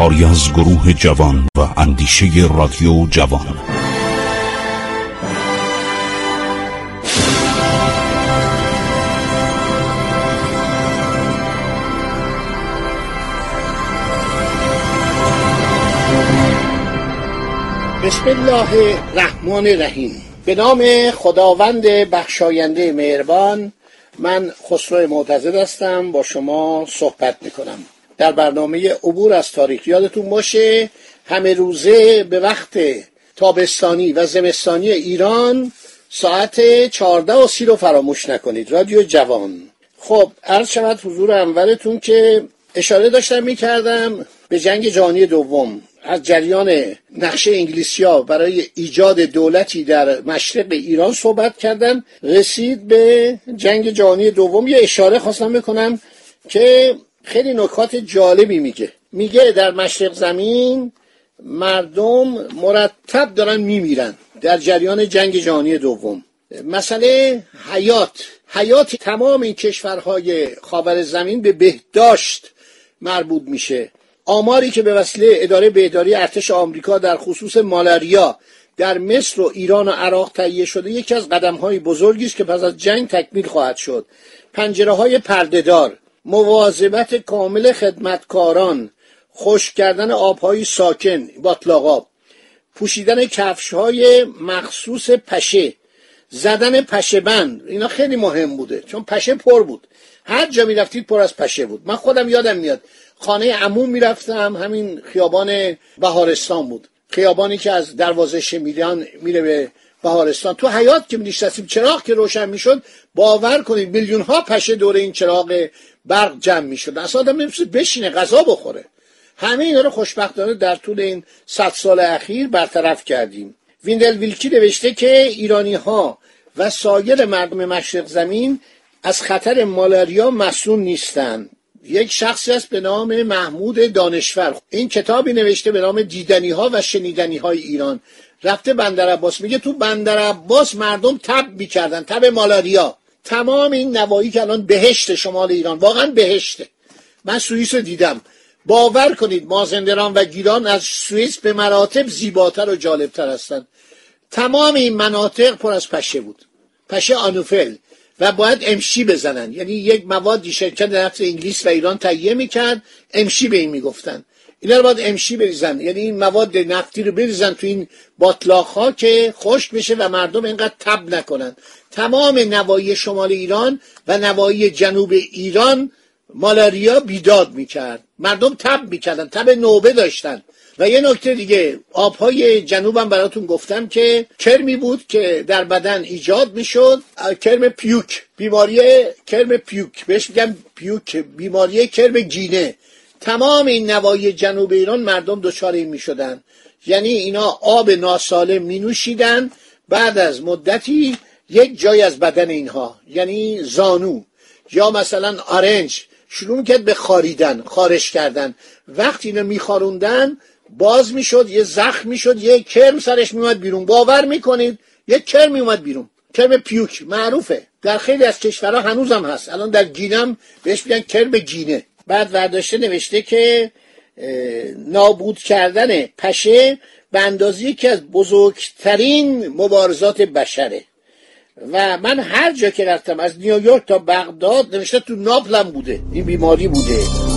کاری از گروه جوان و اندیشه رادیو جوان. بسم الله الرحمن الرحیم. به نام خداوند بخشاینده مهربان من خسرو معتزد هستم با شما صحبت می‌کنم. در برنامه عبور از تاریخ. یادتون باشه همه روزه به وقت تابستانی و زمستانی ایران ساعت چهارده و سی رو فراموش نکنید. رادیو جوان. خب عرض شود حضور انورتون که اشاره داشتم می‌کردم به جنگ جهانی دوم. از جریان نقشه انگلیسیا برای ایجاد دولتی در مشرق ایران صحبت کردن رسید به جنگ جهانی دوم. یه اشاره خواستم بکنم که خیلی نکات جالبی میگه. میگه در مشرق زمین مردم مرتب دارن میمیرن در جریان جنگ جهانی دوم. مسئله حیات. حیات تمام این کشورهای خاور زمین به بهداشت مربوط میشه. آماری که به وسیله اداره بهداری ارتش آمریکا در خصوص مالاریا در مصر و ایران و عراق تهیه شده یکی از قدم های بزرگی است که پس از جنگ تکمیل خواهد شد. پنجره های پردهدار مواظبت کامل خدمتکاران خوش کردن آبهای ساکن باطلاق پوشیدن کفش های مخصوص پشه زدن پشه بند اینا خیلی مهم بوده چون پشه پر بود. هر جا می‌رفتید پر از پشه بود. من خودم یادم میاد خانه عموم می‌رفتم همین خیابان بهارستان بود. خیابانی که از دروازه شمیران میره به بهارستان. تو حیات که میشستیم چراغ که روشن می‌شد باور کنید میلیون ها پشه دور این چراغ برق جمع می‌شد. اصلا آدم نمی‌تونست بشینه غذا بخوره. همه اینا رو خوشبختانه در طول این صد سال اخیر برطرف کردیم. ویندل ویلکی نوشته که ایرانی ها و سایر مردم مشرق زمین از خطر مالاریا مسئول نیستند. یک شخصی است به نام محمود دانشور. این کتابی نوشته به نام دیدنی ها و شنیدنی های ایران. رفته بندر عباس میگه تو بندر عباس مردم تب می‌کردن تب مالاریا. تمام این نوایی که الان بهشت شمال ایران واقعا بهشته من سوئیس دیدم. باور کنید مازندران و گیلان از سوئیس به مراتب زیباتر و جالبتر هستند تمام این مناطق پر از پشه بود. پشه آنوفل. و باید امشی بزنن. یعنی یک موادی شرکت نفت انگلیس و ایران تهیه می‌کرد امشی به این می‌گفتن. اینا رو باید امشی بریزن. یعنی این مواد نفتی رو بریزن تو این باطلاق ها که خشک بشه و مردم اینقدر تب نکنن. تمام نوایی شمال ایران و نوایی جنوب ایران مالاریا بیداد می‌کرد. مردم تب می‌کردن تب نوبه داشتن. و یه نکته دیگه آبهای جنوبم براتون گفتم که کرمی بود که در بدن ایجاد می‌شد. کرم پیوک بیماری کرم پیوک. بهش میگم پیوک بیماری کرم گینه. تمام این نوایی جنوب ایران مردم دچار این می‌شدن. یعنی اینا آب ناسالم می نوشیدن بعد از مدتی یک جای از بدن اینها یعنی زانو یا مثلا آرنج شروع کرد به خاریدن خارش کردن. وقتی اینو میخاروندن باز می‌شد یه زخم می‌شد یه کرم سرش میومد بیرون. باور می‌کنید؟ یه کرم میومد بیرون. کرم پیوک معروفه. در خیلی از کشورها هنوزم هست. الان در گینم بهش میگن کرم گینه. بعد ورداشته نوشته که نابود کردن پشه به اندازه یکی از بزرگترین مبارزات بشره. و من هر جا که رفتم از نیویورک تا بغداد نوشته تو ناپلم بوده. این بیماری بوده.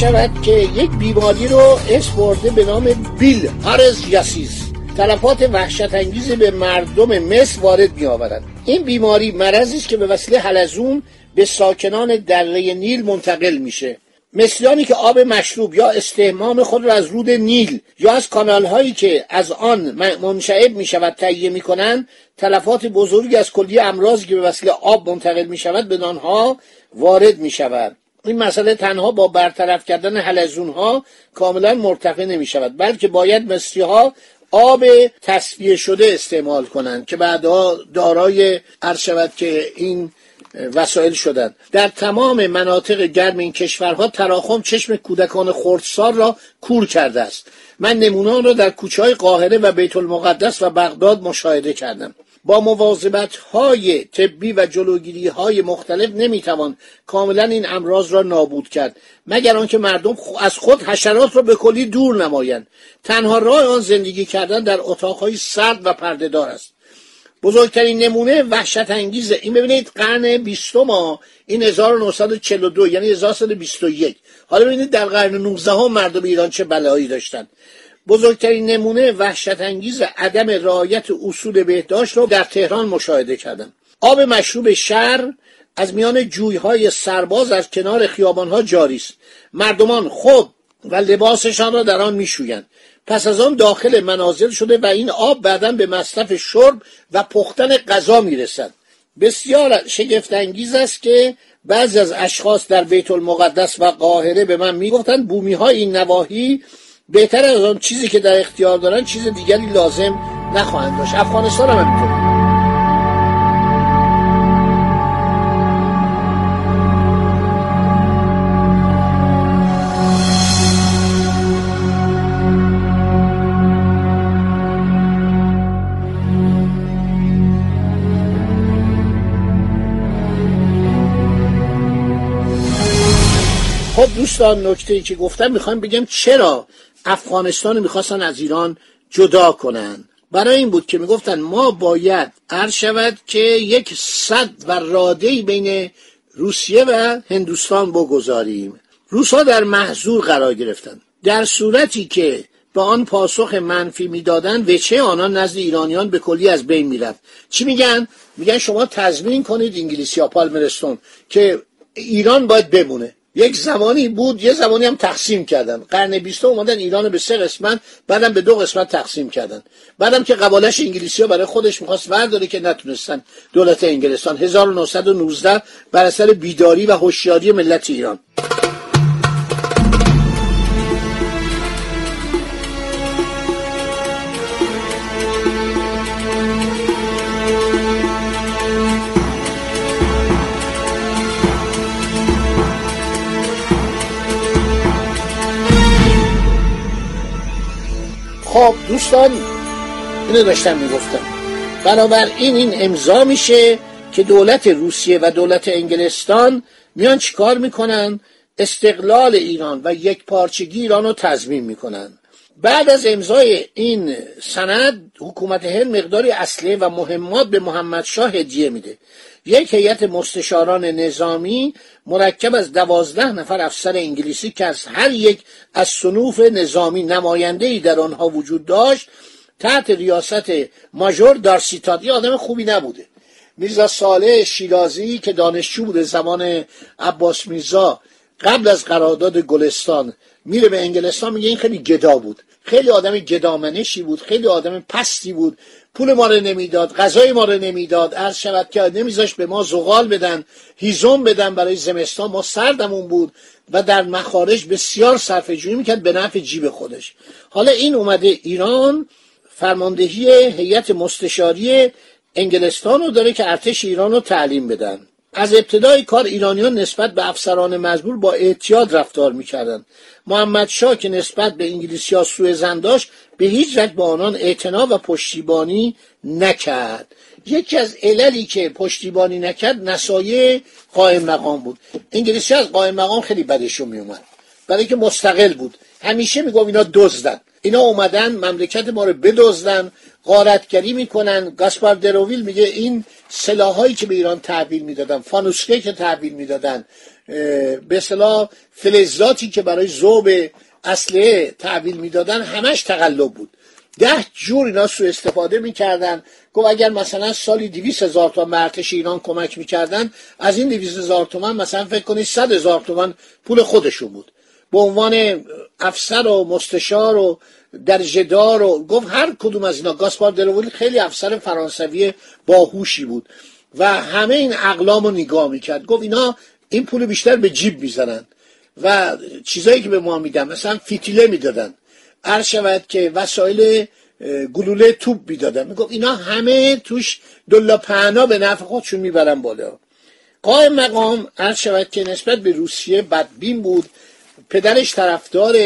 شود که یک بیماری رو اسم برده به نام بیل هارز یاسیس تلفات وحشت انگیز به مردم مصر وارد می آورد این بیماری مرضی است که به وسیله حلزون به ساکنان دره نیل منتقل میشه. مصریانی که آب مشروب یا استهمام خود را از رود نیل یا از کانال هایی که از آن منشعب می شود تهیه می کنند تلفات بزرگی از کلی امراضی که به وسیله آب منتقل می شود به آنها وارد می شود این مسئله تنها با برطرف کردن حلزون ها کاملا مرتفع نمی شود بلکه باید مصری ها آب تصفیه شده استعمال کنند که بعدها دارای عرض شود که این وسایل شدند. در تمام مناطق گرم این کشورها تراخم چشم کودکان خردسال را کور کرده است. من نمونه را در کوچه های قاهره و بیت المقدس و بغداد مشاهده کردم. با مواظبت های طبی و جلوگیری های مختلف نمی‌توان کاملا این امراض را نابود کرد مگر آنکه مردم از خود حشرات را به کلی دور نمایند. تنها راه آن زندگی کردن در اتاقهای سرد و پردهدار است. بزرگترین نمونه وحشت انگیزه این ببینید قرن بیستم ها این 1942 یعنی 1921 حالا ببینید در قرن 19 هم مردم ایران چه بلایی داشتن. بزرگترین نمونه وحشت انگیز عدم رعایت اصول بهداشت رو در تهران مشاهده کردم. آب مشروب شهر از میان جویهای سرباز از کنار خیابانها جاری است. مردمان خود و لباسشان را در آن میشویند. پس از آن داخل منازل شده و این آب بعدا به مصرف شرب و پختن غذا می‌رسد. بسیار شگفت انگیز است که بعضی از اشخاص در بیت المقدس و قاهره به من می‌گفتند بومی های این نواحی بهتر از آن چیزی که در اختیار دارن چیز دیگری لازم نخواهند داشت. افغانستان هم همینطور. خب دوستان نکته ای که گفتم می‌خوایم بگم چرا افغانستان می‌خواستن از ایران جدا کنن. برای این بود که می‌گفتن ما باید عرض شود که یک صد و راده بین روسیه و هندوستان بگذاریم. روسا در محضور قرار گرفتن. در صورتی که به آن پاسخ منفی می‌دادن وچه آنان نزد ایرانیان به کلی از بین می‌رفت. چی میگن؟ میگن شما تضمین کنید انگلیسی ها پالمرستون که ایران باید بمونه. یک زمانی بود یه زمانی هم تقسیم کردن. قرن بیستم اومدن ایران به سه قسمت بعدم به دو قسمت تقسیم کردن. بعدم که قبالش انگلیسی ها برای خودش می‌خواست ورداره که نتونستن دولت انگلستان. 1919 بر اثر بیداری و هوشیاری ملت ایران. خب دوستان اینو داشتم می‌گفتم. بنابراین این امضا میشه که دولت روسیه و دولت انگلستان میان چیکار می‌کنن؟ استقلال ایران و یک پارچگی ایران رو تضمین می‌کنن. بعد از امضای این سند حکومت هند مقداری اصله و مهمات به محمد شاه هدیه میده. یک هیئت مستشاران نظامی مرکب از دوازده نفر افسر انگلیسی که از هر یک از صنوف نظامی نماینده ای در آنها وجود داشت تحت ریاست ماژور دارسیتاد. آدم خوبی نبوده. میرزا صالح شیرازی که دانشجو بوده زمان عباس میرزا قبل از قرارداد گلستان میره به انگلستان میگه این خیلی گدا بود. خیلی آدم گدامنشی بود خیلی آدم پستی بود. پول ما رو نمی‌داد غذای ما رو نمی‌داد. عرض شود که نمیذاش به ما زغال بدن هیزم بدن برای زمستان. ما سردمون بود و در مخارج بسیار صرف جویی می‌کرد به نفع جیب خودش. حالا این اومده ایران فرماندهی هیئت مستشاری انگلستان رو داره که ارتش ایران رو تعلیم بدن. از ابتدای کار ایرانیان نسبت به افسران مزبور با اعتیاد رفتار می‌کردند. محمد شاه که نسبت به انگلیسی ها سوء زن به هیچ وجه با آنان اعتنا و پشتیبانی نکرد. یکی از عللی که پشتیبانی نکرد نسایه قائم مقام بود. انگلیسی از قائم مقام خیلی بدشون میومد برای که مستقل بود. همیشه میگم اینا دزدن. اینا اومدن مملکت ما رو بدزدن غارتگری می‌کنن. گاسپار دروویل میگه این سلاحایی که به ایران تحویل می‌دادن فانوسکه که تحویل می‌دادن به اصطلاح فلزاتی که برای ذوب اصله تحویل می‌دادن همش تقلب بود. ده جور اینا سو استفاده می‌کردن. گفت اگر مثلا سالی دیویس هزار تومن ارتش ایران کمک می‌کردن از این دیویس هزار تومن مثلا فکر کنید صد هزار تومن پول خودشون بود. به عنوان افسر و مستشار و در جدار و گفت هر کدوم از اینا گاسپار دلوولی خیلی افسر فرانسوی باهوشی بود و همه این اقلام رو نگاه می‌کرد. گفت اینا این پول بیشتر به جیب می‌زنن و چیزایی که به ما میدن مثلا فیتیله می‌دادن عرض شود که وسایل گلوله توپ می‌دادن. می‌گفت اینا همه توش دلا پهنا به نفع خودشون می‌برن بالا. قائم مقام عرض شود که نسبت به روسیه بدبین بود. پدرش طرفدار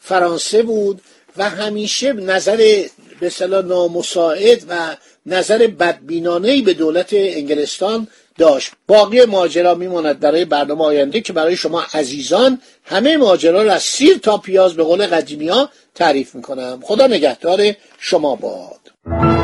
فرانسه بود و همیشه نظر به صلاح نامساعد و نظر بدبینانه به دولت انگلستان داشت. باقی ماجرا میماند برای برنامه آینده که برای شما عزیزان همه ماجرا را از سیر تا پیاز به قول قدیمی ها تعریف می‌کنم. خدا نگهدار شما باد.